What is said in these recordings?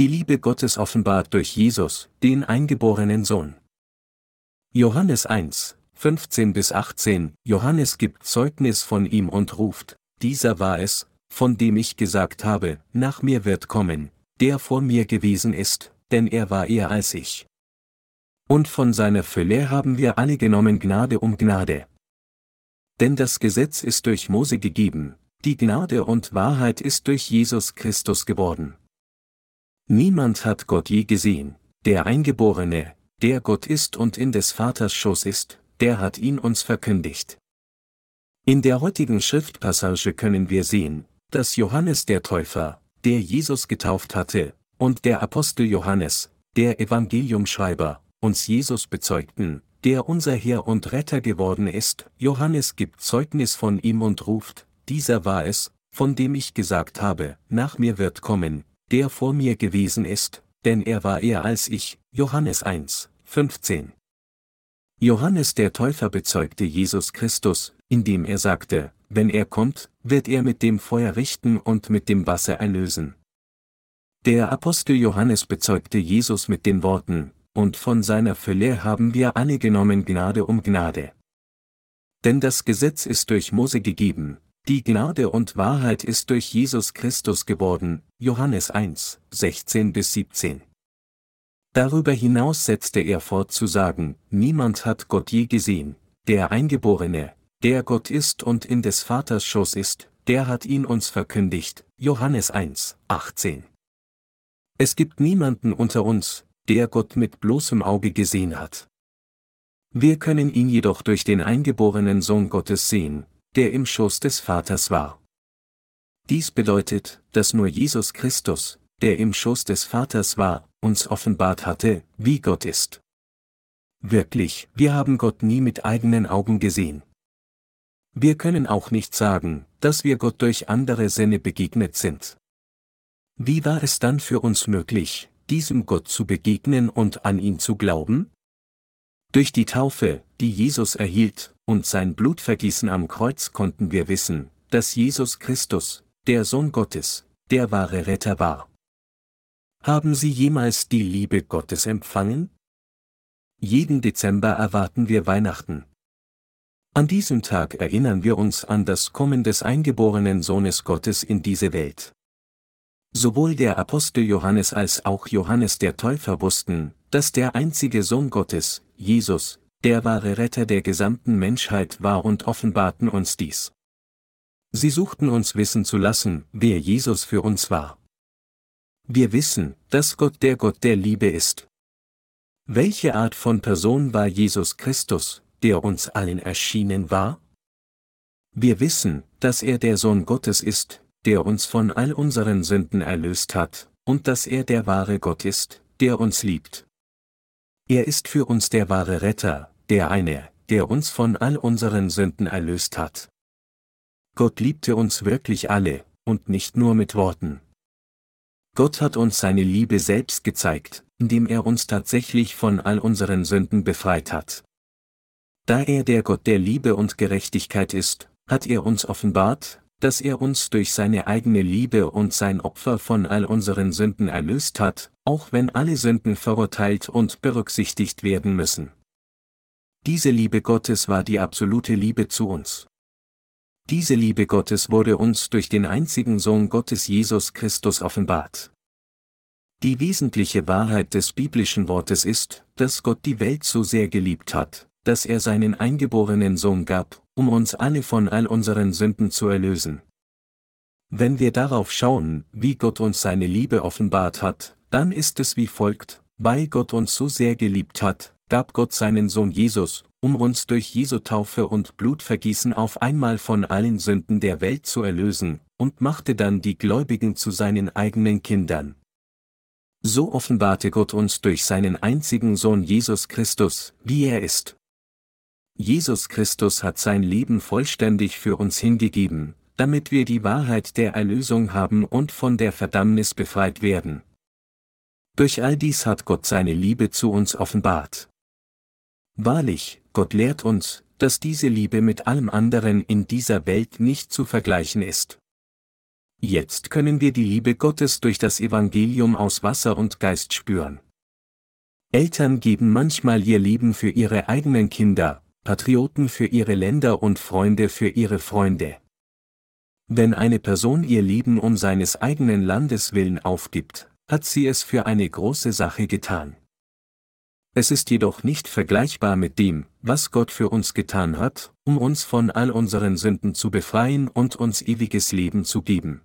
Die Liebe Gottes offenbart durch Jesus, den eingeborenen Sohn. Johannes 1, 15 bis 18, Johannes gibt Zeugnis von ihm und ruft, dieser war es, von dem ich gesagt habe, nach mir wird kommen, der vor mir gewesen ist, denn er war eher als ich. Und von seiner Fülle haben wir alle genommen Gnade um Gnade. Denn das Gesetz ist durch Mose gegeben, die Gnade und Wahrheit ist durch Jesus Christus geworden. Niemand hat Gott je gesehen, der Eingeborene, der Gott ist und in des Vaters Schoß ist, der hat ihn uns verkündigt. In der heutigen Schriftpassage können wir sehen, dass Johannes der Täufer, der Jesus getauft hatte, und der Apostel Johannes, der Evangeliumschreiber, uns Jesus bezeugten, der unser Herr und Retter geworden ist, Johannes gibt Zeugnis von ihm und ruft, dieser war es, von dem ich gesagt habe, nach mir wird kommen, der vor mir gewesen ist, denn er war eher als ich, Johannes 1, 15. Johannes der Täufer bezeugte Jesus Christus, indem er sagte, wenn er kommt, wird er mit dem Feuer richten und mit dem Wasser erlösen. Der Apostel Johannes bezeugte Jesus mit den Worten, und von seiner Fülle haben wir alle genommen Gnade um Gnade. Denn das Gesetz ist durch Mose gegeben, die Gnade und Wahrheit ist durch Jesus Christus geworden, Johannes 1, 16 bis 17. Darüber hinaus setzte er fort zu sagen, niemand hat Gott je gesehen, der Eingeborene, der Gott ist und in des Vaters Schoß ist, der hat ihn uns verkündigt, Johannes 1, 18. Es gibt niemanden unter uns, der Gott mit bloßem Auge gesehen hat. Wir können ihn jedoch durch den eingeborenen Sohn Gottes sehen, der im Schoß des Vaters war. Dies bedeutet, dass nur Jesus Christus, der im Schoß des Vaters war, uns offenbart hatte, wie Gott ist. Wirklich, wir haben Gott nie mit eigenen Augen gesehen. Wir können auch nicht sagen, dass wir Gott durch andere Sinne begegnet sind. Wie war es dann für uns möglich, diesem Gott zu begegnen und an ihn zu glauben? Durch die Taufe, die Jesus erhielt, und sein Blutvergießen am Kreuz konnten wir wissen, dass Jesus Christus, der Sohn Gottes, der wahre Retter war. Haben Sie jemals die Liebe Gottes empfangen? Jeden Dezember erwarten wir Weihnachten. An diesem Tag erinnern wir uns an das Kommen des eingeborenen Sohnes Gottes in diese Welt. Sowohl der Apostel Johannes als auch Johannes der Täufer wussten, dass der einzige Sohn Gottes, Jesus, der wahre Retter der gesamten Menschheit war und offenbarten uns dies. Sie suchten uns wissen zu lassen, wer Jesus für uns war. Wir wissen, dass Gott der Gott der Liebe ist. Welche Art von Person war Jesus Christus, der uns allen erschienen war? Wir wissen, dass er der Sohn Gottes ist, der uns von all unseren Sünden erlöst hat, und dass er der wahre Gott ist, der uns liebt. Er ist für uns der wahre Retter, der eine, der uns von all unseren Sünden erlöst hat. Gott liebte uns wirklich alle, und nicht nur mit Worten. Gott hat uns seine Liebe selbst gezeigt, indem er uns tatsächlich von all unseren Sünden befreit hat. Da er der Gott der Liebe und Gerechtigkeit ist, hat er uns offenbart, dass er uns durch seine eigene Liebe und sein Opfer von all unseren Sünden erlöst hat, auch wenn alle Sünden verurteilt und berücksichtigt werden müssen. Diese Liebe Gottes war die absolute Liebe zu uns. Diese Liebe Gottes wurde uns durch den einzigen Sohn Gottes Jesus Christus offenbart. Die wesentliche Wahrheit des biblischen Wortes ist, dass Gott die Welt so sehr geliebt hat, dass er seinen eingeborenen Sohn gab, um uns alle von all unseren Sünden zu erlösen. Wenn wir darauf schauen, wie Gott uns seine Liebe offenbart hat, dann ist es wie folgt, weil Gott uns so sehr geliebt hat, gab Gott seinen Sohn Jesus, um uns durch Jesu Taufe und Blutvergießen auf einmal von allen Sünden der Welt zu erlösen, und machte dann die Gläubigen zu seinen eigenen Kindern. So offenbarte Gott uns durch seinen einzigen Sohn Jesus Christus, wie er ist, Jesus Christus hat sein Leben vollständig für uns hingegeben, damit wir die Wahrheit der Erlösung haben und von der Verdammnis befreit werden. Durch all dies hat Gott seine Liebe zu uns offenbart. Wahrlich, Gott lehrt uns, dass diese Liebe mit allem anderen in dieser Welt nicht zu vergleichen ist. Jetzt können wir die Liebe Gottes durch das Evangelium aus Wasser und Geist spüren. Eltern geben manchmal ihr Leben für ihre eigenen Kinder, Patrioten für ihre Länder und Freunde für ihre Freunde. Wenn eine Person ihr Leben um seines eigenen Landes willen aufgibt, hat sie es für eine große Sache getan. Es ist jedoch nicht vergleichbar mit dem, was Gott für uns getan hat, um uns von all unseren Sünden zu befreien und uns ewiges Leben zu geben.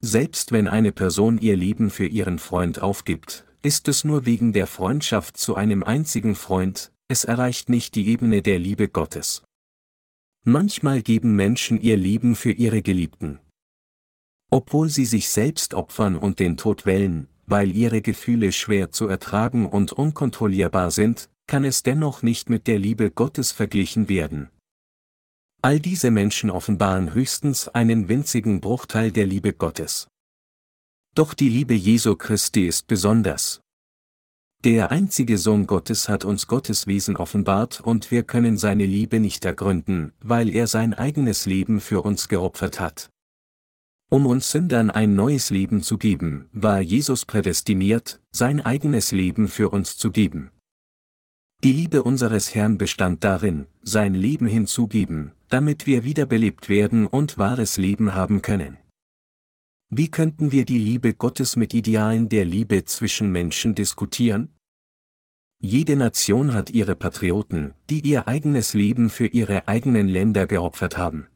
Selbst wenn eine Person ihr Leben für ihren Freund aufgibt, ist es nur wegen der Freundschaft zu einem einzigen Freund, es erreicht nicht die Ebene der Liebe Gottes. Manchmal geben Menschen ihr Leben für ihre Geliebten. Obwohl sie sich selbst opfern und den Tod wählen, weil ihre Gefühle schwer zu ertragen und unkontrollierbar sind, kann es dennoch nicht mit der Liebe Gottes verglichen werden. All diese Menschen offenbaren höchstens einen winzigen Bruchteil der Liebe Gottes. Doch die Liebe Jesu Christi ist besonders. Der einzige Sohn Gottes hat uns Gottes Wesen offenbart und wir können seine Liebe nicht ergründen, weil er sein eigenes Leben für uns geopfert hat. Um uns Sündern ein neues Leben zu geben, war Jesus prädestiniert, sein eigenes Leben für uns zu geben. Die Liebe unseres Herrn bestand darin, sein Leben hinzugeben, damit wir wiederbelebt werden und wahres Leben haben können. Wie könnten wir die Liebe Gottes mit Idealen der Liebe zwischen Menschen diskutieren? Jede Nation hat ihre Patrioten, die ihr eigenes Leben für ihre eigenen Länder geopfert haben.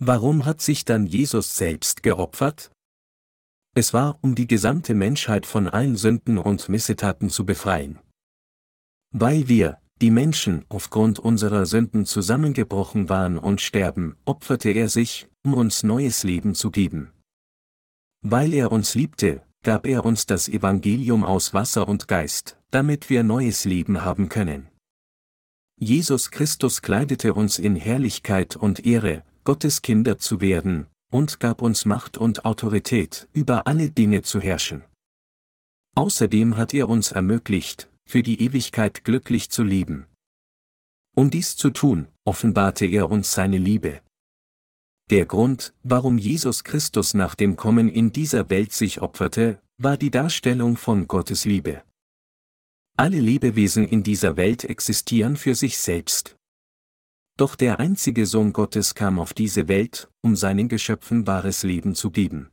Warum hat sich dann Jesus selbst geopfert? Es war, um die gesamte Menschheit von allen Sünden und Missetaten zu befreien. Weil wir, die Menschen, aufgrund unserer Sünden zusammengebrochen waren und sterben, opferte er sich, um uns neues Leben zu geben. Weil er uns liebte, gab er uns das Evangelium aus Wasser und Geist, damit wir neues Leben haben können. Jesus Christus kleidete uns in Herrlichkeit und Ehre, Gottes Kinder zu werden, und gab uns Macht und Autorität, über alle Dinge zu herrschen. Außerdem hat er uns ermöglicht, für die Ewigkeit glücklich zu leben. Um dies zu tun, offenbarte er uns seine Liebe. Der Grund, warum Jesus Christus nach dem Kommen in dieser Welt sich opferte, war die Darstellung von Gottes Liebe. Alle Lebewesen in dieser Welt existieren für sich selbst. Doch der einzige Sohn Gottes kam auf diese Welt, um seinen Geschöpfen wahres Leben zu geben.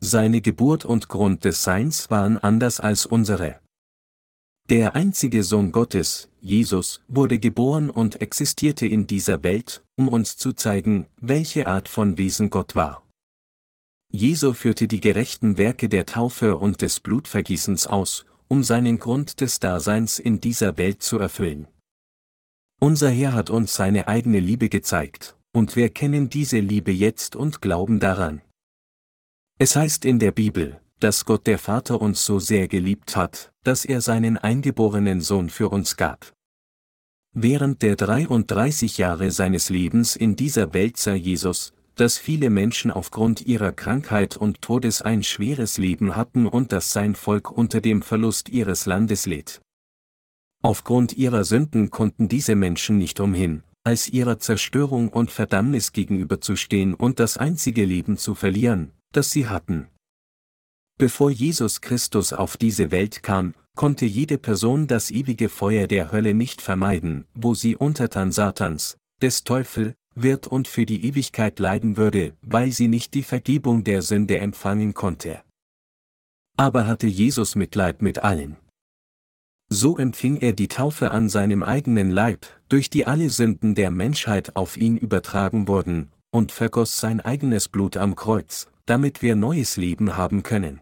Seine Geburt und Grund des Seins waren anders als unsere. Der einzige Sohn Gottes, Jesus, wurde geboren und existierte in dieser Welt, um uns zu zeigen, welche Art von Wesen Gott war. Jesu führte die gerechten Werke der Taufe und des Blutvergießens aus, um seinen Grund des Daseins in dieser Welt zu erfüllen. Unser Herr hat uns seine eigene Liebe gezeigt, und wir kennen diese Liebe jetzt und glauben daran. Es heißt in der Bibel, dass Gott der Vater uns so sehr geliebt hat, dass er seinen eingeborenen Sohn für uns gab. Während der 33 Jahre seines Lebens in dieser Welt sah Jesus, dass viele Menschen aufgrund ihrer Krankheit und Todes ein schweres Leben hatten und dass sein Volk unter dem Verlust ihres Landes litt. Aufgrund ihrer Sünden konnten diese Menschen nicht umhin, als ihrer Zerstörung und Verdammnis gegenüberzustehen und das einzige Leben zu verlieren, das sie hatten. Bevor Jesus Christus auf diese Welt kam, konnte jede Person das ewige Feuer der Hölle nicht vermeiden, wo sie untertan Satans, des Teufel, wird und für die Ewigkeit leiden würde, weil sie nicht die Vergebung der Sünde empfangen konnte. Aber hatte Jesus Mitleid mit allen. So empfing er die Taufe an seinem eigenen Leib, durch die alle Sünden der Menschheit auf ihn übertragen wurden, und vergoss sein eigenes Blut am Kreuz, damit wir neues Leben haben können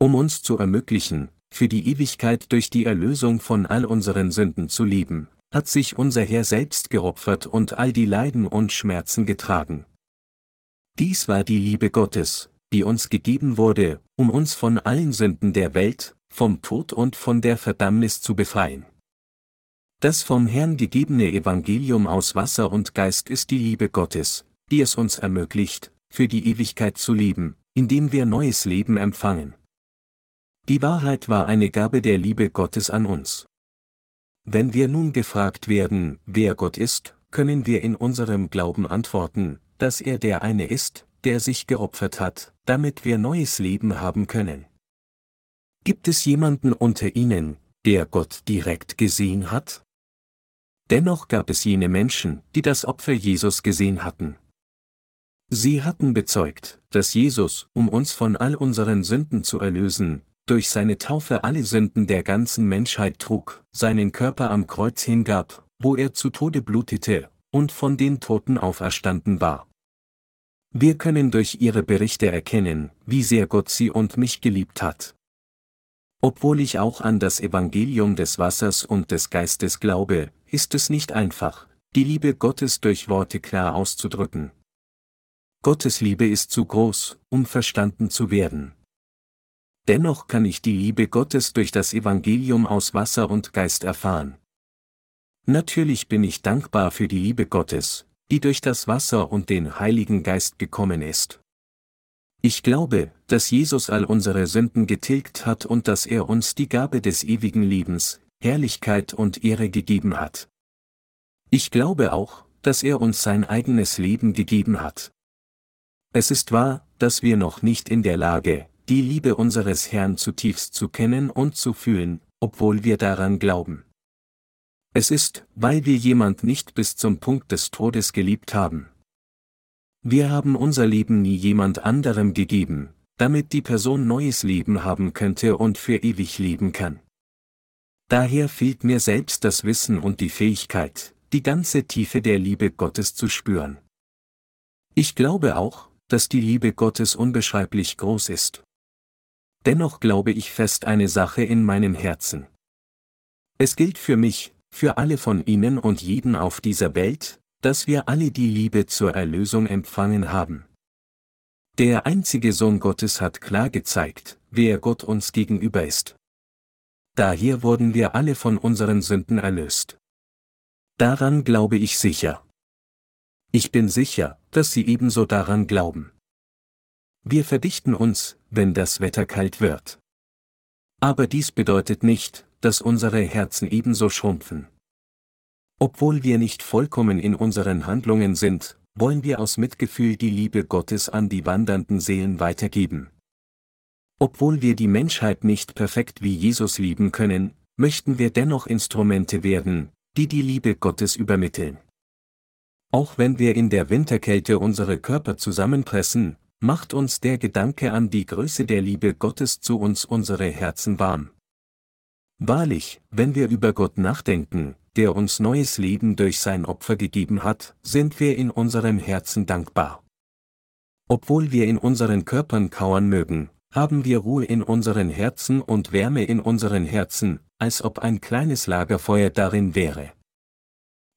um uns zu ermöglichen, für die Ewigkeit durch die Erlösung von all unseren Sünden zu leben, hat sich unser Herr selbst geopfert und all die Leiden und Schmerzen getragen. Dies war die Liebe Gottes, die uns gegeben wurde, um uns von allen Sünden der Welt, vom Tod und von der Verdammnis zu befreien. Das vom Herrn gegebene Evangelium aus Wasser und Geist ist die Liebe Gottes, die es uns ermöglicht, für die Ewigkeit zu leben, indem wir neues Leben empfangen. Die Wahrheit war eine Gabe der Liebe Gottes an uns. Wenn wir nun gefragt werden, wer Gott ist, können wir in unserem Glauben antworten, dass er der eine ist, der sich geopfert hat, damit wir neues Leben haben können. Gibt es jemanden unter Ihnen, der Gott direkt gesehen hat? Dennoch gab es jene Menschen, die das Opfer Jesus gesehen hatten. Sie hatten bezeugt, dass Jesus, um uns von all unseren Sünden zu erlösen, durch seine Taufe alle Sünden der ganzen Menschheit trug, seinen Körper am Kreuz hingab, wo er zu Tode blutete, und von den Toten auferstanden war. Wir können durch ihre Berichte erkennen, wie sehr Gott sie und mich geliebt hat. Obwohl ich auch an das Evangelium des Wassers und des Geistes glaube, ist es nicht einfach, die Liebe Gottes durch Worte klar auszudrücken. Gottes Liebe ist zu groß, um verstanden zu werden. Dennoch kann ich die Liebe Gottes durch das Evangelium aus Wasser und Geist erfahren. Natürlich bin ich dankbar für die Liebe Gottes, die durch das Wasser und den Heiligen Geist gekommen ist. Ich glaube, dass Jesus all unsere Sünden getilgt hat und dass er uns die Gabe des ewigen Lebens, Herrlichkeit und Ehre gegeben hat. Ich glaube auch, dass er uns sein eigenes Leben gegeben hat. Es ist wahr, dass wir noch nicht in der Lage, die Liebe unseres Herrn zutiefst zu kennen und zu fühlen, obwohl wir daran glauben. Es ist, weil wir jemand nicht bis zum Punkt des Todes geliebt haben. Wir haben unser Leben nie jemand anderem gegeben, damit die Person neues Leben haben könnte und für ewig leben kann. Daher fehlt mir selbst das Wissen und die Fähigkeit, die ganze Tiefe der Liebe Gottes zu spüren. Ich glaube auch, dass die Liebe Gottes unbeschreiblich groß ist. Dennoch glaube ich fest eine Sache in meinem Herzen. Es gilt für mich, für alle von Ihnen und jeden auf dieser Welt, dass wir alle die Liebe zur Erlösung empfangen haben. Der einzige Sohn Gottes hat klar gezeigt, wer Gott uns gegenüber ist. Daher wurden wir alle von unseren Sünden erlöst. Daran glaube ich sicher. Ich bin sicher, dass Sie ebenso daran glauben. Wir verdichten uns, wenn das Wetter kalt wird. Aber dies bedeutet nicht, dass unsere Herzen ebenso schrumpfen. Obwohl wir nicht vollkommen in unseren Handlungen sind, wollen wir aus Mitgefühl die Liebe Gottes an die wandernden Seelen weitergeben. Obwohl wir die Menschheit nicht perfekt wie Jesus lieben können, möchten wir dennoch Instrumente werden, die die Liebe Gottes übermitteln. Auch wenn wir in der Winterkälte unsere Körper zusammenpressen, macht uns der Gedanke an die Größe der Liebe Gottes zu uns unsere Herzen warm. Wahrlich, wenn wir über Gott nachdenken, der uns neues Leben durch sein Opfer gegeben hat, sind wir in unserem Herzen dankbar. Obwohl wir in unseren Körpern kauern mögen, haben wir Ruhe in unseren Herzen und Wärme in unseren Herzen, als ob ein kleines Lagerfeuer darin wäre.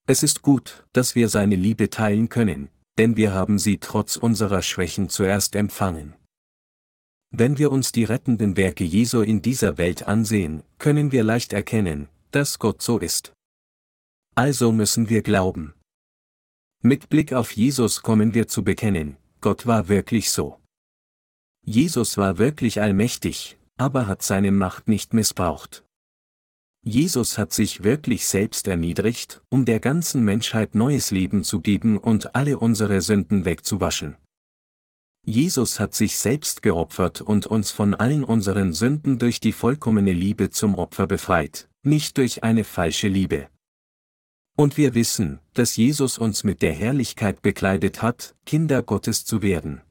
Es ist gut, dass wir seine Liebe teilen können, denn wir haben sie trotz unserer Schwächen zuerst empfangen. Wenn wir uns die rettenden Werke Jesu in dieser Welt ansehen, können wir leicht erkennen, dass Gott so ist. Also müssen wir glauben. Mit Blick auf Jesus kommen wir zu bekennen, Gott war wirklich so. Jesus war wirklich allmächtig, aber hat seine Macht nicht missbraucht. Jesus hat sich wirklich selbst erniedrigt, um der ganzen Menschheit neues Leben zu geben und alle unsere Sünden wegzuwaschen. Jesus hat sich selbst geopfert und uns von allen unseren Sünden durch die vollkommene Liebe zum Opfer befreit, nicht durch eine falsche Liebe. Und wir wissen, dass Jesus uns mit der Herrlichkeit bekleidet hat, Kinder Gottes zu werden.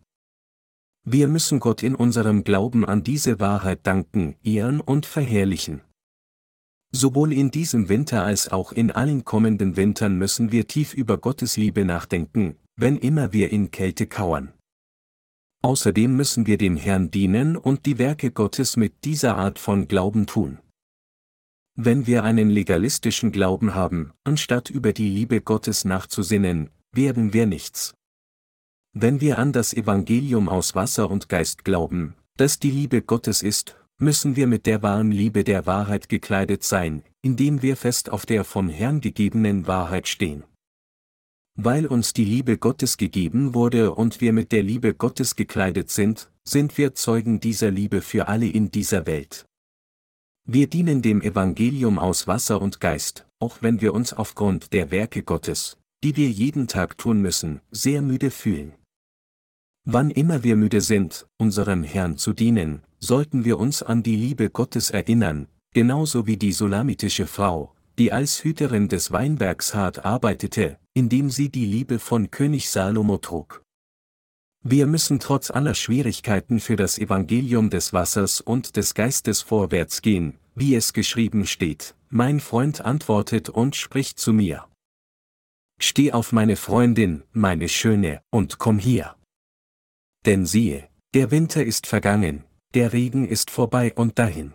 Wir müssen Gott in unserem Glauben an diese Wahrheit danken, ehren und verherrlichen. Sowohl in diesem Winter als auch in allen kommenden Wintern müssen wir tief über Gottes Liebe nachdenken, wenn immer wir in Kälte kauern. Außerdem müssen wir dem Herrn dienen und die Werke Gottes mit dieser Art von Glauben tun. Wenn wir einen legalistischen Glauben haben, anstatt über die Liebe Gottes nachzusinnen, werden wir nichts. Wenn wir an das Evangelium aus Wasser und Geist glauben, das die Liebe Gottes ist, müssen wir mit der wahren Liebe der Wahrheit gekleidet sein, indem wir fest auf der vom Herrn gegebenen Wahrheit stehen. Weil uns die Liebe Gottes gegeben wurde und wir mit der Liebe Gottes gekleidet sind, sind wir Zeugen dieser Liebe für alle in dieser Welt. Wir dienen dem Evangelium aus Wasser und Geist, auch wenn wir uns aufgrund der Werke Gottes, die wir jeden Tag tun müssen, sehr müde fühlen. Wann immer wir müde sind, unserem Herrn zu dienen, sollten wir uns an die Liebe Gottes erinnern, genauso wie die sulamitische Frau, die als Hüterin des Weinbergs hart arbeitete, indem sie die Liebe von König Salomo trug. Wir müssen trotz aller Schwierigkeiten für das Evangelium des Wassers und des Geistes vorwärts gehen, wie es geschrieben steht, mein Freund antwortet und spricht zu mir. Steh auf meine Freundin, meine Schöne, und komm hier. Denn siehe, der Winter ist vergangen, der Regen ist vorbei und dahin.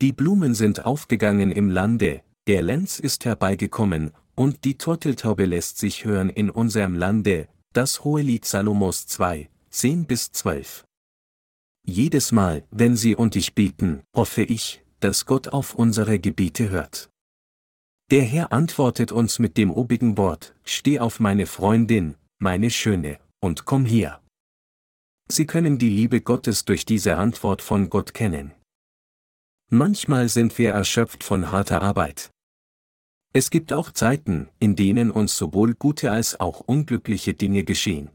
Die Blumen sind aufgegangen im Lande, der Lenz ist herbeigekommen, und die Turteltaube lässt sich hören in unserem Lande, das hohe Lied Salomos 2, 10 bis 12. Jedes Mal, wenn Sie und ich beten, hoffe ich, dass Gott auf unsere Gebiete hört. Der Herr antwortet uns mit dem obigen Wort, Steh auf meine Freundin, meine Schöne, und komm hier. Sie können die Liebe Gottes durch diese Antwort von Gott kennen. Manchmal sind wir erschöpft von harter Arbeit. Es gibt auch Zeiten, in denen uns sowohl gute als auch unglückliche Dinge geschehen.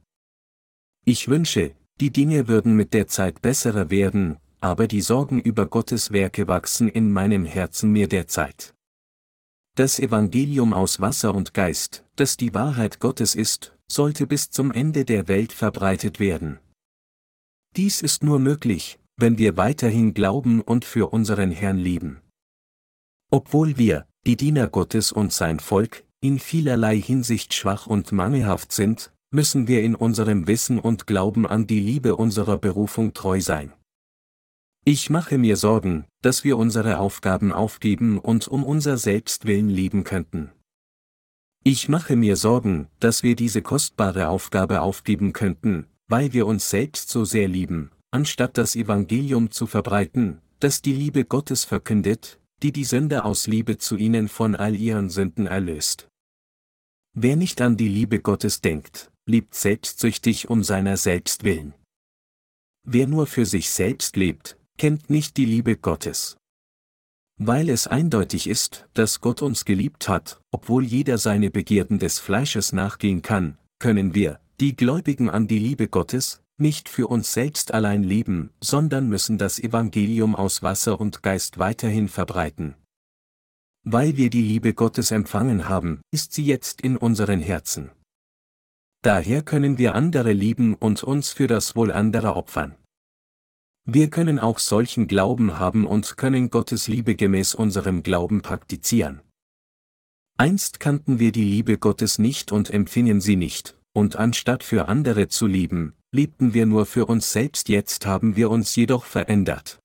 Ich wünsche, die Dinge würden mit der Zeit besserer werden, aber die Sorgen über Gottes Werke wachsen in meinem Herzen mir derzeit. Das Evangelium aus Wasser und Geist, das die Wahrheit Gottes ist, sollte bis zum Ende der Welt verbreitet werden. Dies ist nur möglich, wenn wir weiterhin glauben und für unseren Herrn lieben. Obwohl wir, die Diener Gottes und sein Volk, in vielerlei Hinsicht schwach und mangelhaft sind, müssen wir in unserem Wissen und Glauben an die Liebe unserer Berufung treu sein. Ich mache mir Sorgen, dass wir unsere Aufgaben aufgeben und um unser Selbstwillen lieben könnten. Ich mache mir Sorgen, dass wir diese kostbare Aufgabe aufgeben könnten, weil wir uns selbst so sehr lieben, anstatt das Evangelium zu verbreiten, das die Liebe Gottes verkündet, die die Sünder aus Liebe zu ihnen von all ihren Sünden erlöst. Wer nicht an die Liebe Gottes denkt, liebt selbstsüchtig um seiner selbst willen. Wer nur für sich selbst lebt, kennt nicht die Liebe Gottes. Weil es eindeutig ist, dass Gott uns geliebt hat, obwohl jeder seine Begierden des Fleisches nachgehen kann, können wir, die Gläubigen an die Liebe Gottes, nicht für uns selbst allein leben, sondern müssen das Evangelium aus Wasser und Geist weiterhin verbreiten. Weil wir die Liebe Gottes empfangen haben, ist sie jetzt in unseren Herzen. Daher können wir andere lieben und uns für das Wohl anderer opfern. Wir können auch solchen Glauben haben und können Gottes Liebe gemäß unserem Glauben praktizieren. Einst kannten wir die Liebe Gottes nicht und empfingen sie nicht, und anstatt für andere zu lieben, liebten wir nur für uns selbst jetzt haben wir uns jedoch verändert.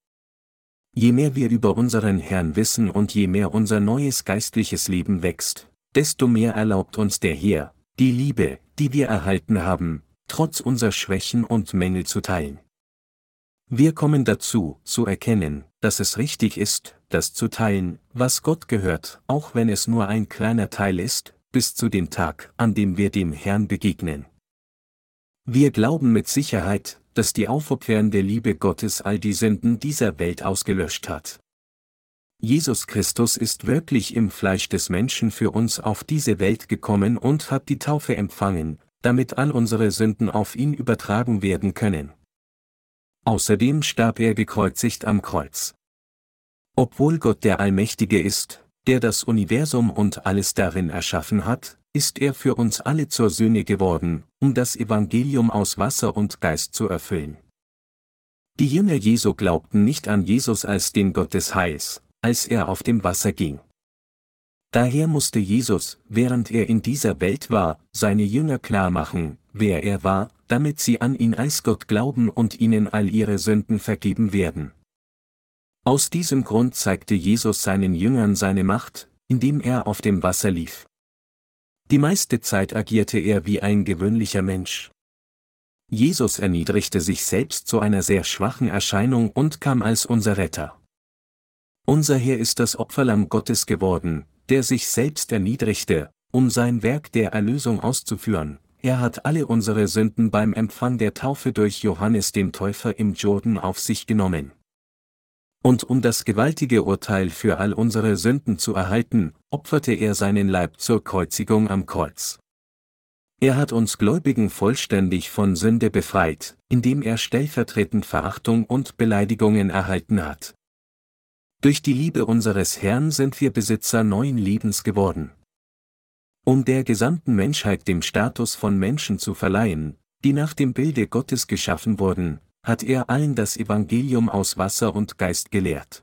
Je mehr wir über unseren Herrn wissen und je mehr unser neues geistliches Leben wächst, desto mehr erlaubt uns der Herr, die Liebe, die wir erhalten haben, trotz unserer Schwächen und Mängel zu teilen. Wir kommen dazu, zu erkennen, dass es richtig ist, das zu teilen, was Gott gehört, auch wenn es nur ein kleiner Teil ist, bis zu dem Tag, an dem wir dem Herrn begegnen. Wir glauben mit Sicherheit, dass die aufopfernde Liebe Gottes all die Sünden dieser Welt ausgelöscht hat. Jesus Christus ist wirklich im Fleisch des Menschen für uns auf diese Welt gekommen und hat die Taufe empfangen, damit all unsere Sünden auf ihn übertragen werden können. Außerdem starb er gekreuzigt am Kreuz. Obwohl Gott der Allmächtige ist, der das Universum und alles darin erschaffen hat, ist er für uns alle zur Sühne geworden, um das Evangelium aus Wasser und Geist zu erfüllen. Die Jünger Jesu glaubten nicht an Jesus als den Gott des Heils, als er auf dem Wasser ging. Daher musste Jesus, während er in dieser Welt war, seine Jünger klar machen, wer er war, damit sie an ihn als Gott glauben und ihnen all ihre Sünden vergeben werden. Aus diesem Grund zeigte Jesus seinen Jüngern seine Macht, indem er auf dem Wasser lief. Die meiste Zeit agierte er wie ein gewöhnlicher Mensch. Jesus erniedrigte sich selbst zu einer sehr schwachen Erscheinung und kam als unser Retter. Unser Herr ist das Opferlamm Gottes geworden, der sich selbst erniedrigte, um sein Werk der Erlösung auszuführen. Er hat alle unsere Sünden beim Empfang der Taufe durch Johannes dem Täufer im Jordan auf sich genommen. Und um das gewaltige Urteil für all unsere Sünden zu erhalten, opferte er seinen Leib zur Kreuzigung am Kreuz. Er hat uns Gläubigen vollständig von Sünde befreit, indem er stellvertretend Verachtung und Beleidigungen erhalten hat. Durch die Liebe unseres Herrn sind wir Besitzer neuen Lebens geworden. Um der gesamten Menschheit dem Status von Menschen zu verleihen, die nach dem Bilde Gottes geschaffen wurden, hat er allen das Evangelium aus Wasser und Geist gelehrt.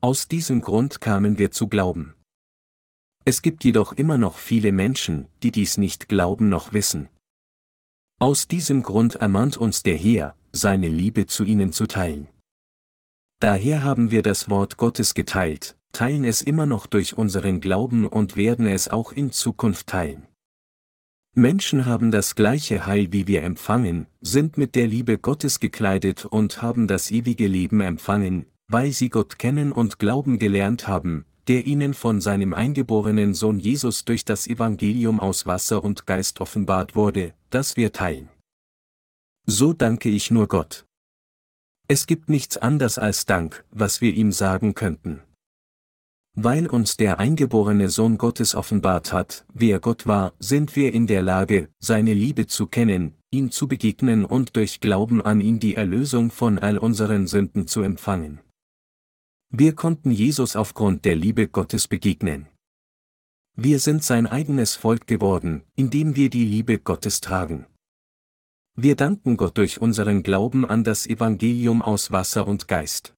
Aus diesem Grund kamen wir zu glauben. Es gibt jedoch immer noch viele Menschen, die dies nicht glauben noch wissen. Aus diesem Grund ermahnt uns der Herr, seine Liebe zu ihnen zu teilen. Daher haben wir das Wort Gottes geteilt, teilen es immer noch durch unseren Glauben und werden es auch in Zukunft teilen. Menschen haben das gleiche Heil wie wir empfangen, sind mit der Liebe Gottes gekleidet und haben das ewige Leben empfangen, weil sie Gott kennen und glauben gelernt haben, der ihnen von seinem eingeborenen Sohn Jesus durch das Evangelium aus Wasser und Geist offenbart wurde, das wir teilen. So danke ich nur Gott. Es gibt nichts anders als Dank, was wir ihm sagen könnten. Weil uns der eingeborene Sohn Gottes offenbart hat, wer Gott war, sind wir in der Lage, seine Liebe zu kennen, ihm zu begegnen und durch Glauben an ihn die Erlösung von all unseren Sünden zu empfangen. Wir konnten Jesus aufgrund der Liebe Gottes begegnen. Wir sind sein eigenes Volk geworden, indem wir die Liebe Gottes tragen. Wir danken Gott durch unseren Glauben an das Evangelium aus Wasser und Geist.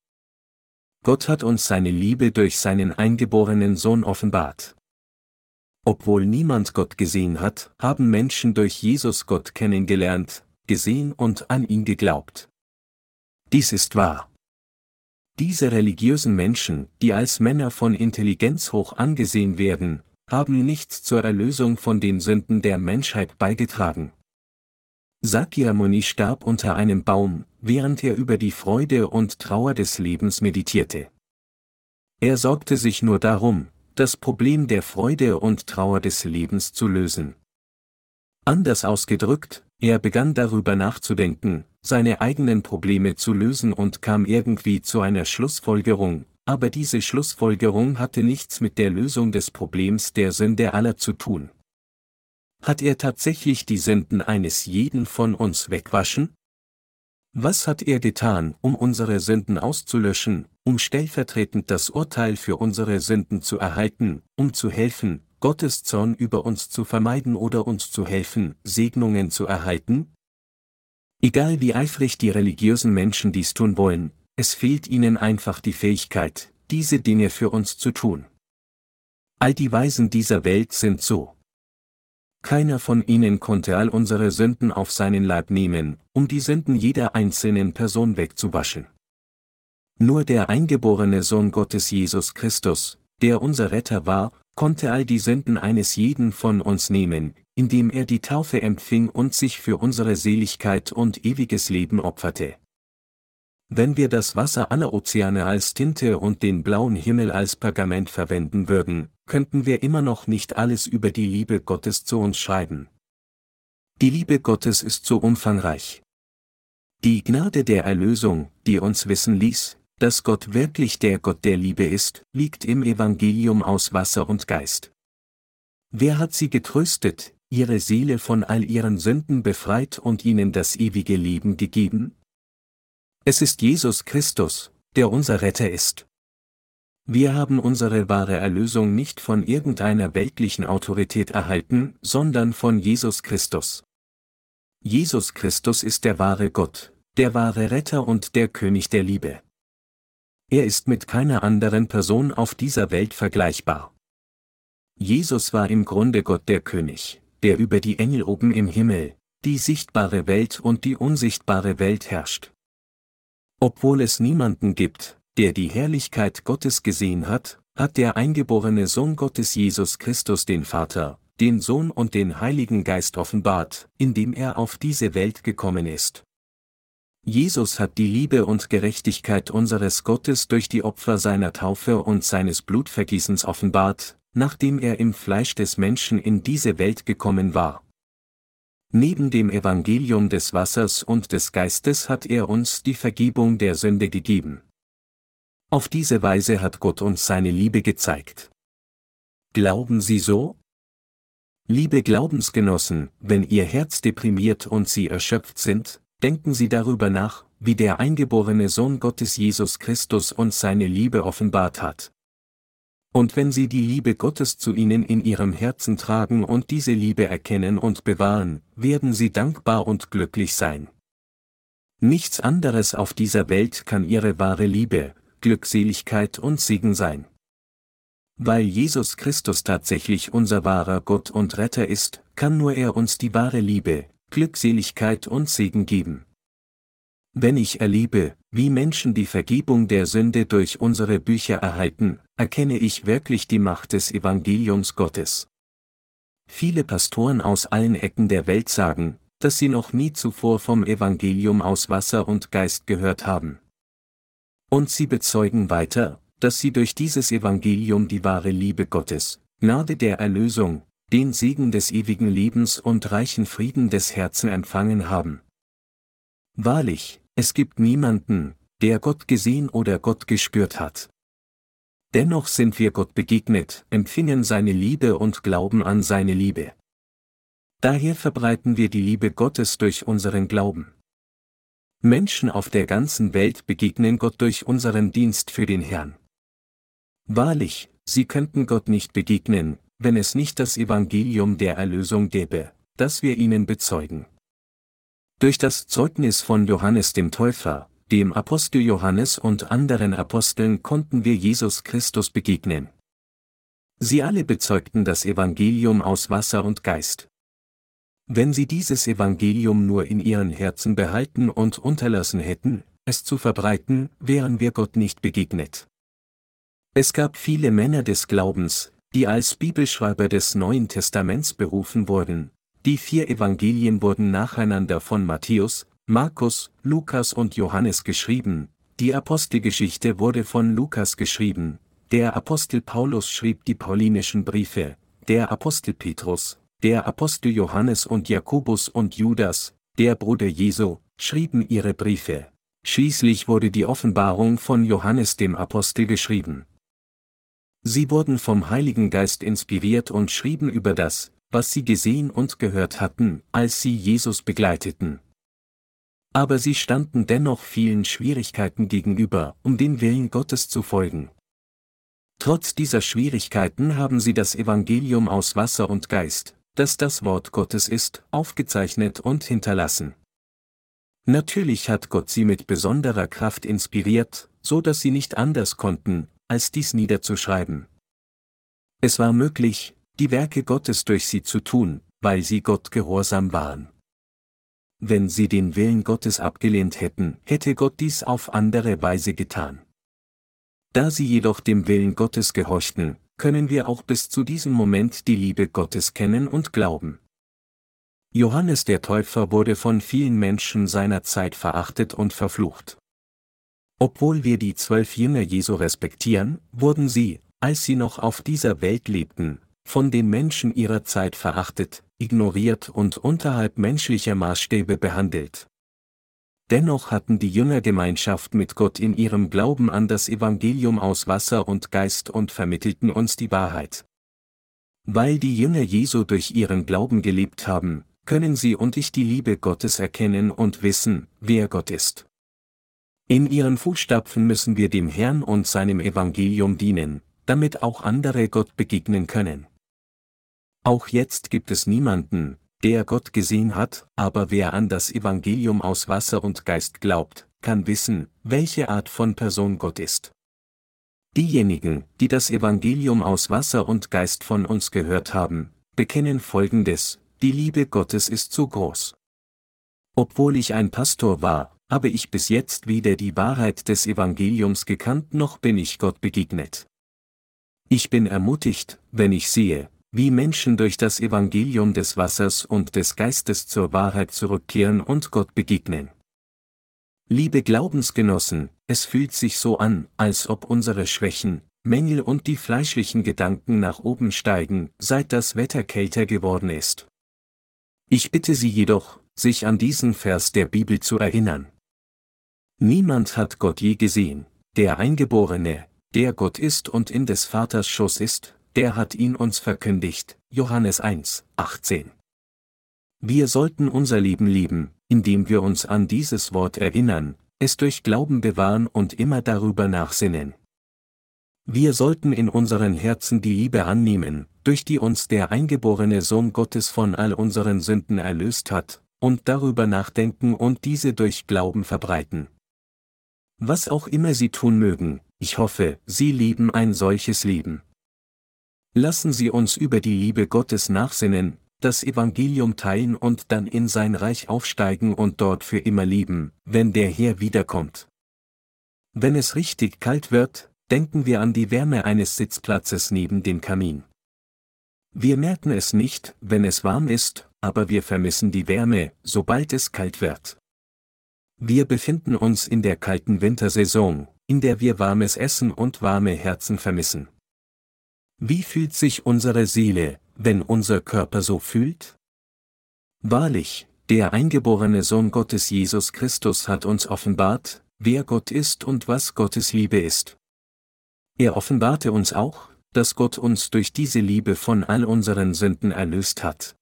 Gott hat uns seine Liebe durch seinen eingeborenen Sohn offenbart. Obwohl niemand Gott gesehen hat, haben Menschen durch Jesus Gott kennengelernt, gesehen und an ihn geglaubt. Dies ist wahr. Diese religiösen Menschen, die als Männer von Intelligenz hoch angesehen werden, haben nichts zur Erlösung von den Sünden der Menschheit beigetragen. Sakyamuni starb unter einem Baum, während er über die Freude und Trauer des Lebens meditierte. Er sorgte sich nur darum, das Problem der Freude und Trauer des Lebens zu lösen. Anders ausgedrückt, er begann darüber nachzudenken, seine eigenen Probleme zu lösen und kam irgendwie zu einer Schlussfolgerung, aber diese Schlussfolgerung hatte nichts mit der Lösung des Problems der Sünde aller zu tun. Hat er tatsächlich die Sünden eines jeden von uns wegwaschen? Was hat er getan, um unsere Sünden auszulöschen, um stellvertretend das Urteil für unsere Sünden zu erhalten, um zu helfen, Gottes Zorn über uns zu vermeiden oder uns zu helfen, Segnungen zu erhalten? Egal wie eifrig die religiösen Menschen dies tun wollen, es fehlt ihnen einfach die Fähigkeit, diese Dinge für uns zu tun. All die Weisen dieser Welt sind so. Keiner von ihnen konnte all unsere Sünden auf seinen Leib nehmen, um die Sünden jeder einzelnen Person wegzuwaschen. Nur der eingeborene Sohn Gottes Jesus Christus, der unser Retter war, konnte all die Sünden eines jeden von uns nehmen, indem er die Taufe empfing und sich für unsere Seligkeit und ewiges Leben opferte. Wenn wir das Wasser aller Ozeane als Tinte und den blauen Himmel als Pergament verwenden würden, könnten wir immer noch nicht alles über die Liebe Gottes zu uns schreiben. Die Liebe Gottes ist so umfangreich. Die Gnade der Erlösung, die uns wissen ließ, dass Gott wirklich der Gott der Liebe ist, liegt im Evangelium aus Wasser und Geist. Wer hat sie getröstet, ihre Seele von all ihren Sünden befreit und ihnen das ewige Leben gegeben? Es ist Jesus Christus, der unser Retter ist. Wir haben unsere wahre Erlösung nicht von irgendeiner weltlichen Autorität erhalten, sondern von Jesus Christus. Jesus Christus ist der wahre Gott, der wahre Retter und der König der Liebe. Er ist mit keiner anderen Person auf dieser Welt vergleichbar. Jesus war im Grunde Gott der König, der über die Engel oben im Himmel, die sichtbare Welt und die unsichtbare Welt herrscht. Obwohl es niemanden gibt, der die Herrlichkeit Gottes gesehen hat, hat der eingeborene Sohn Gottes Jesus Christus den Vater, den Sohn und den Heiligen Geist offenbart, indem er auf diese Welt gekommen ist. Jesus hat die Liebe und Gerechtigkeit unseres Gottes durch die Opfer seiner Taufe und seines Blutvergießens offenbart, nachdem er im Fleisch des Menschen in diese Welt gekommen war. Neben dem Evangelium des Wassers und des Geistes hat er uns die Vergebung der Sünde gegeben. Auf diese Weise hat Gott uns seine Liebe gezeigt. Glauben Sie so? Liebe Glaubensgenossen, wenn Ihr Herz deprimiert und Sie erschöpft sind, denken Sie darüber nach, wie der eingeborene Sohn Gottes Jesus Christus uns seine Liebe offenbart hat. Und wenn Sie die Liebe Gottes zu Ihnen in Ihrem Herzen tragen und diese Liebe erkennen und bewahren, werden Sie dankbar und glücklich sein. Nichts anderes auf dieser Welt kann Ihre wahre Liebe, Glückseligkeit und Segen sein. Weil Jesus Christus tatsächlich unser wahrer Gott und Retter ist, kann nur er uns die wahre Liebe, Glückseligkeit und Segen geben. Wenn ich erlebe, wie Menschen die Vergebung der Sünde durch unsere Bücher erhalten, erkenne ich wirklich die Macht des Evangeliums Gottes. Viele Pastoren aus allen Ecken der Welt sagen, dass sie noch nie zuvor vom Evangelium aus Wasser und Geist gehört haben. Und sie bezeugen weiter, dass sie durch dieses Evangelium die wahre Liebe Gottes, Gnade der Erlösung, den Segen des ewigen Lebens und reichen Frieden des Herzen empfangen haben. Wahrlich, es gibt niemanden, der Gott gesehen oder Gott gespürt hat. Dennoch sind wir Gott begegnet, empfingen seine Liebe und glauben an seine Liebe. Daher verbreiten wir die Liebe Gottes durch unseren Glauben. Menschen auf der ganzen Welt begegnen Gott durch unseren Dienst für den Herrn. Wahrlich, sie könnten Gott nicht begegnen, wenn es nicht das Evangelium der Erlösung gäbe, das wir ihnen bezeugen. Durch das Zeugnis von Johannes dem Täufer, dem Apostel Johannes und anderen Aposteln konnten wir Jesus Christus begegnen. Sie alle bezeugten das Evangelium aus Wasser und Geist. Wenn sie dieses Evangelium nur in ihren Herzen behalten und unterlassen hätten, es zu verbreiten, wären wir Gott nicht begegnet. Es gab viele Männer des Glaubens, die als Bibelschreiber des Neuen Testaments berufen wurden, die vier Evangelien wurden nacheinander von Matthäus, Markus, Lukas und Johannes geschrieben, die Apostelgeschichte wurde von Lukas geschrieben, der Apostel Paulus schrieb die paulinischen Briefe, der Apostel Petrus, der Apostel Johannes und Jakobus und Judas, der Bruder Jesu, schrieben ihre Briefe. Schließlich wurde die Offenbarung von Johannes dem Apostel geschrieben. Sie wurden vom Heiligen Geist inspiriert und schrieben über das, was sie gesehen und gehört hatten, als sie Jesus begleiteten. Aber sie standen dennoch vielen Schwierigkeiten gegenüber, um den Willen Gottes zu folgen. Trotz dieser Schwierigkeiten haben sie das Evangelium aus Wasser und Geist, das das Wort Gottes ist, aufgezeichnet und hinterlassen. Natürlich hat Gott sie mit besonderer Kraft inspiriert, so dass sie nicht anders konnten, als dies niederzuschreiben. Es war möglich, die Werke Gottes durch sie zu tun, weil sie Gott gehorsam waren. Wenn sie den Willen Gottes abgelehnt hätten, hätte Gott dies auf andere Weise getan. Da sie jedoch dem Willen Gottes gehorchten, können wir auch bis zu diesem Moment die Liebe Gottes kennen und glauben. Johannes der Täufer wurde von vielen Menschen seiner Zeit verachtet und verflucht. Obwohl wir die zwölf Jünger Jesu respektieren, wurden sie, als sie noch auf dieser Welt lebten, von den Menschen ihrer Zeit verachtet, ignoriert und unterhalb menschlicher Maßstäbe behandelt. Dennoch hatten die Jünger Gemeinschaft mit Gott in ihrem Glauben an das Evangelium aus Wasser und Geist und vermittelten uns die Wahrheit. Weil die Jünger Jesu durch ihren Glauben gelebt haben, können sie und ich die Liebe Gottes erkennen und wissen, wer Gott ist. In ihren Fußstapfen müssen wir dem Herrn und seinem Evangelium dienen, damit auch andere Gott begegnen können. Auch jetzt gibt es niemanden, der Gott gesehen hat, aber wer an das Evangelium aus Wasser und Geist glaubt, kann wissen, welche Art von Person Gott ist. Diejenigen, die das Evangelium aus Wasser und Geist von uns gehört haben, bekennen Folgendes, die Liebe Gottes ist zu groß. Obwohl ich ein Pastor war, habe ich bis jetzt weder die Wahrheit des Evangeliums gekannt noch bin ich Gott begegnet. Ich bin ermutigt, wenn ich sehe, wie Menschen durch das Evangelium des Wassers und des Geistes zur Wahrheit zurückkehren und Gott begegnen. Liebe Glaubensgenossen, es fühlt sich so an, als ob unsere Schwächen, Mängel und die fleischlichen Gedanken nach oben steigen, seit das Wetter kälter geworden ist. Ich bitte Sie jedoch, sich an diesen Vers der Bibel zu erinnern. Niemand hat Gott je gesehen, der Eingeborene, der Gott ist und in des Vaters Schoß ist, der hat ihn uns verkündigt. Johannes 1, 18. Wir sollten unser Leben lieben, indem wir uns an dieses Wort erinnern, es durch Glauben bewahren und immer darüber nachsinnen. Wir sollten in unseren Herzen die Liebe annehmen, durch die uns der eingeborene Sohn Gottes von all unseren Sünden erlöst hat, und darüber nachdenken und diese durch Glauben verbreiten. Was auch immer Sie tun mögen, ich hoffe, Sie lieben ein solches Leben. Lassen Sie uns über die Liebe Gottes nachsinnen, das Evangelium teilen und dann in sein Reich aufsteigen und dort für immer lieben, wenn der Herr wiederkommt. Wenn es richtig kalt wird, denken wir an die Wärme eines Sitzplatzes neben dem Kamin. Wir merken es nicht, wenn es warm ist, aber wir vermissen die Wärme, sobald es kalt wird. Wir befinden uns in der kalten Wintersaison, in der wir warmes Essen und warme Herzen vermissen. Wie fühlt sich unsere Seele, wenn unser Körper so fühlt? Wahrlich, der eingeborene Sohn Gottes Jesus Christus hat uns offenbart, wer Gott ist und was Gottes Liebe ist. Er offenbarte uns auch, dass Gott uns durch diese Liebe von all unseren Sünden erlöst hat.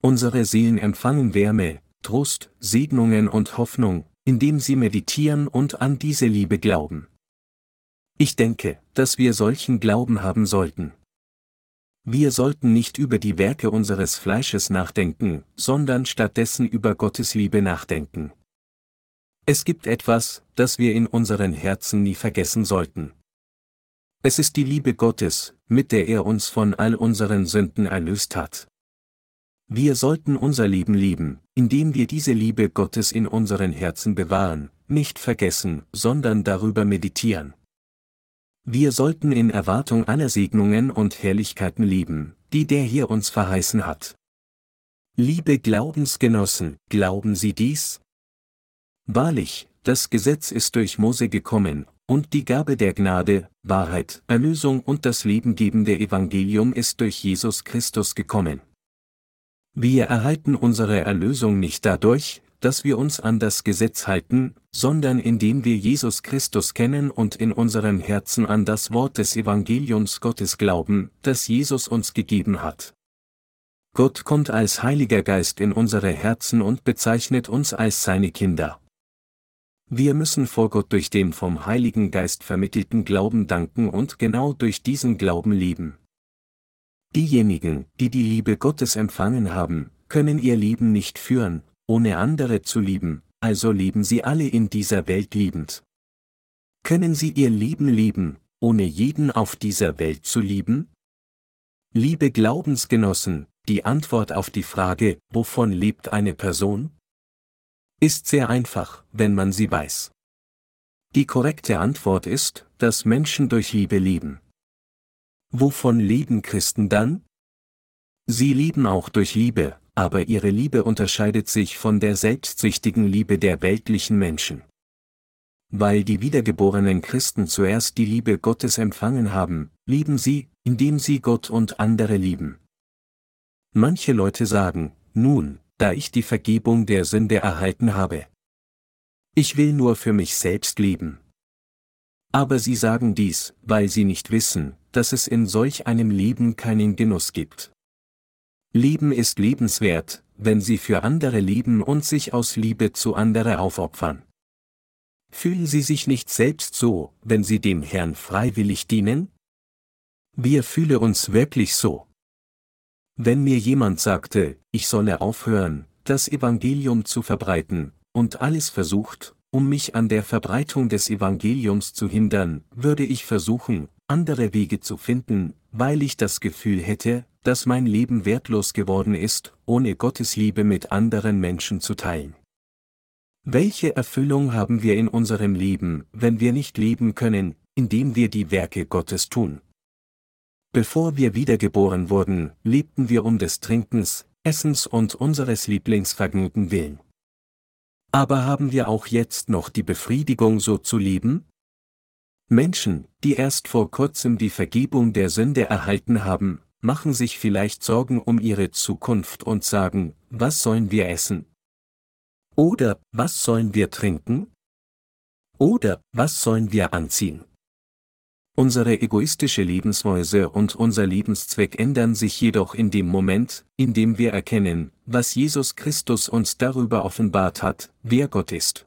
Unsere Seelen empfangen Wärme, Trost, Segnungen und Hoffnung, indem sie meditieren und an diese Liebe glauben. Ich denke, dass wir solchen Glauben haben sollten. Wir sollten nicht über die Werke unseres Fleisches nachdenken, sondern stattdessen über Gottes Liebe nachdenken. Es gibt etwas, das wir in unseren Herzen nie vergessen sollten. Es ist die Liebe Gottes, mit der er uns von all unseren Sünden erlöst hat. Wir sollten unser Leben lieben, indem wir diese Liebe Gottes in unseren Herzen bewahren, nicht vergessen, sondern darüber meditieren. Wir sollten in Erwartung aller Segnungen und Herrlichkeiten lieben, die der hier uns verheißen hat. Liebe Glaubensgenossen, glauben Sie dies? Wahrlich, das Gesetz ist durch Mose gekommen, und die Gabe der Gnade, Wahrheit, Erlösung und das lebengebende Evangelium ist durch Jesus Christus gekommen. Wir erhalten unsere Erlösung nicht dadurch, dass wir uns an das Gesetz halten, sondern indem wir Jesus Christus kennen und in unseren Herzen an das Wort des Evangeliums Gottes glauben, das Jesus uns gegeben hat. Gott kommt als Heiliger Geist in unsere Herzen und bezeichnet uns als seine Kinder. Wir müssen vor Gott durch den vom Heiligen Geist vermittelten Glauben danken und genau durch diesen Glauben leben. Diejenigen, die die Liebe Gottes empfangen haben, können ihr Leben nicht führen, ohne andere zu lieben, also leben sie alle in dieser Welt liebend. Können sie ihr Leben lieben, ohne jeden auf dieser Welt zu lieben? Liebe Glaubensgenossen, die Antwort auf die Frage, wovon lebt eine Person? Ist sehr einfach, wenn man sie weiß. Die korrekte Antwort ist, dass Menschen durch Liebe leben. Wovon leben Christen dann? Sie lieben auch durch Liebe, aber ihre Liebe unterscheidet sich von der selbstsüchtigen Liebe der weltlichen Menschen. Weil die wiedergeborenen Christen zuerst die Liebe Gottes empfangen haben, lieben sie, indem sie Gott und andere lieben. Manche Leute sagen, nun, da ich die Vergebung der Sünde erhalten habe. Ich will nur für mich selbst leben. Aber sie sagen dies, weil sie nicht wissen, dass es in solch einem Leben keinen Genuss gibt. Leben ist lebenswert, wenn sie für andere lieben und sich aus Liebe zu andere aufopfern. Fühlen Sie sich nicht selbst so, wenn Sie dem Herrn freiwillig dienen? Wir fühlen uns wirklich so. Wenn mir jemand sagte, ich solle aufhören, das Evangelium zu verbreiten, und alles versucht, um mich an der Verbreitung des Evangeliums zu hindern, würde ich versuchen, andere Wege zu finden, weil ich das Gefühl hätte, dass mein Leben wertlos geworden ist, ohne Gottes Liebe mit anderen Menschen zu teilen. Welche Erfüllung haben wir in unserem Leben, wenn wir nicht leben können, indem wir die Werke Gottes tun? Bevor wir wiedergeboren wurden, lebten wir um des Trinkens, Essens und unseres Lieblingsvergnügen willen. Aber haben wir auch jetzt noch die Befriedigung so zu leben? Menschen, die erst vor kurzem die Vergebung der Sünde erhalten haben, machen sich vielleicht Sorgen um ihre Zukunft und sagen, was sollen wir essen? Oder, was sollen wir trinken? Oder, was sollen wir anziehen? Unsere egoistische Lebensweise und unser Lebenszweck ändern sich jedoch in dem Moment, in dem wir erkennen, was Jesus Christus uns darüber offenbart hat, wer Gott ist.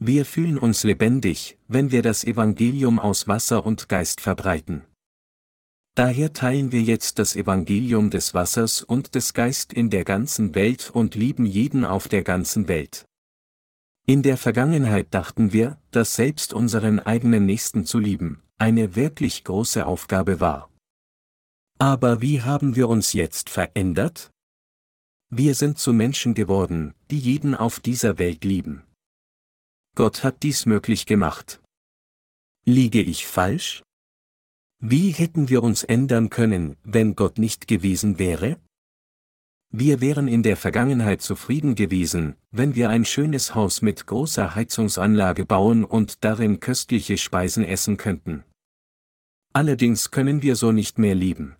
Wir fühlen uns lebendig, wenn wir das Evangelium aus Wasser und Geist verbreiten. Daher teilen wir jetzt das Evangelium des Wassers und des Geist in der ganzen Welt und lieben jeden auf der ganzen Welt. In der Vergangenheit dachten wir, dass selbst unseren eigenen Nächsten zu lieben, eine wirklich große Aufgabe war. Aber wie haben wir uns jetzt verändert? Wir sind zu Menschen geworden, die jeden auf dieser Welt lieben. Gott hat dies möglich gemacht. Liege ich falsch? Wie hätten wir uns ändern können, wenn Gott nicht gewesen wäre? Wir wären in der Vergangenheit zufrieden gewesen, wenn wir ein schönes Haus mit großer Heizungsanlage bauen und darin köstliche Speisen essen könnten. Allerdings können wir so nicht mehr lieben.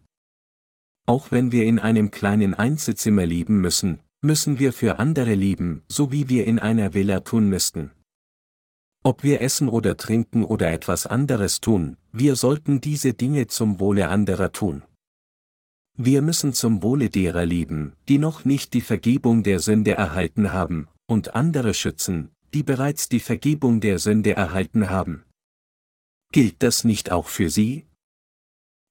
Auch wenn wir in einem kleinen Einzelzimmer lieben müssen, müssen wir für andere lieben, so wie wir in einer Villa tun müssten. Ob wir essen oder trinken oder etwas anderes tun, wir sollten diese Dinge zum Wohle anderer tun. Wir müssen zum Wohle derer lieben, die noch nicht die Vergebung der Sünde erhalten haben, und andere schützen, die bereits die Vergebung der Sünde erhalten haben. Gilt das nicht auch für Sie?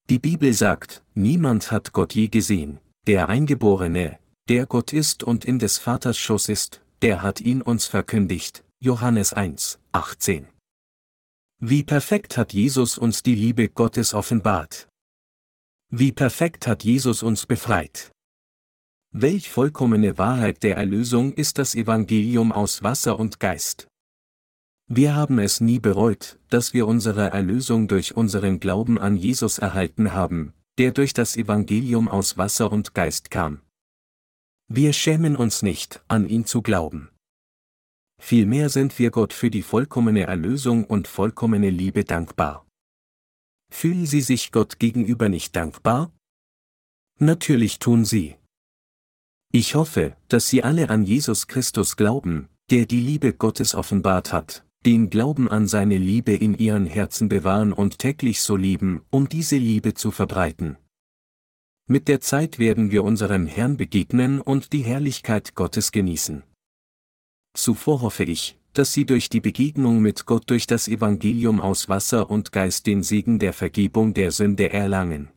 Die Bibel sagt, niemand hat Gott je gesehen, der Eingeborene, der Gott ist und in des Vaters Schoß ist, der hat ihn uns verkündigt, Johannes 1, 18. Wie perfekt hat Jesus uns die Liebe Gottes offenbart. Wie perfekt hat Jesus uns befreit. Welch vollkommene Wahrheit der Erlösung ist das Evangelium aus Wasser und Geist. Wir haben es nie bereut, dass wir unsere Erlösung durch unseren Glauben an Jesus erhalten haben, der durch das Evangelium aus Wasser und Geist kam. Wir schämen uns nicht, an ihn zu glauben. Vielmehr sind wir Gott für die vollkommene Erlösung und vollkommene Liebe dankbar. Fühlen Sie sich Gott gegenüber nicht dankbar? Natürlich tun Sie. Ich hoffe, dass Sie alle an Jesus Christus glauben, der die Liebe Gottes offenbart hat, den Glauben an seine Liebe in Ihren Herzen bewahren und täglich so lieben, um diese Liebe zu verbreiten. Mit der Zeit werden wir unserem Herrn begegnen und die Herrlichkeit Gottes genießen. Zuvor hoffe ich, dass Sie durch die Begegnung mit Gott durch das Evangelium aus Wasser und Geist den Segen der Vergebung der Sünde erlangen.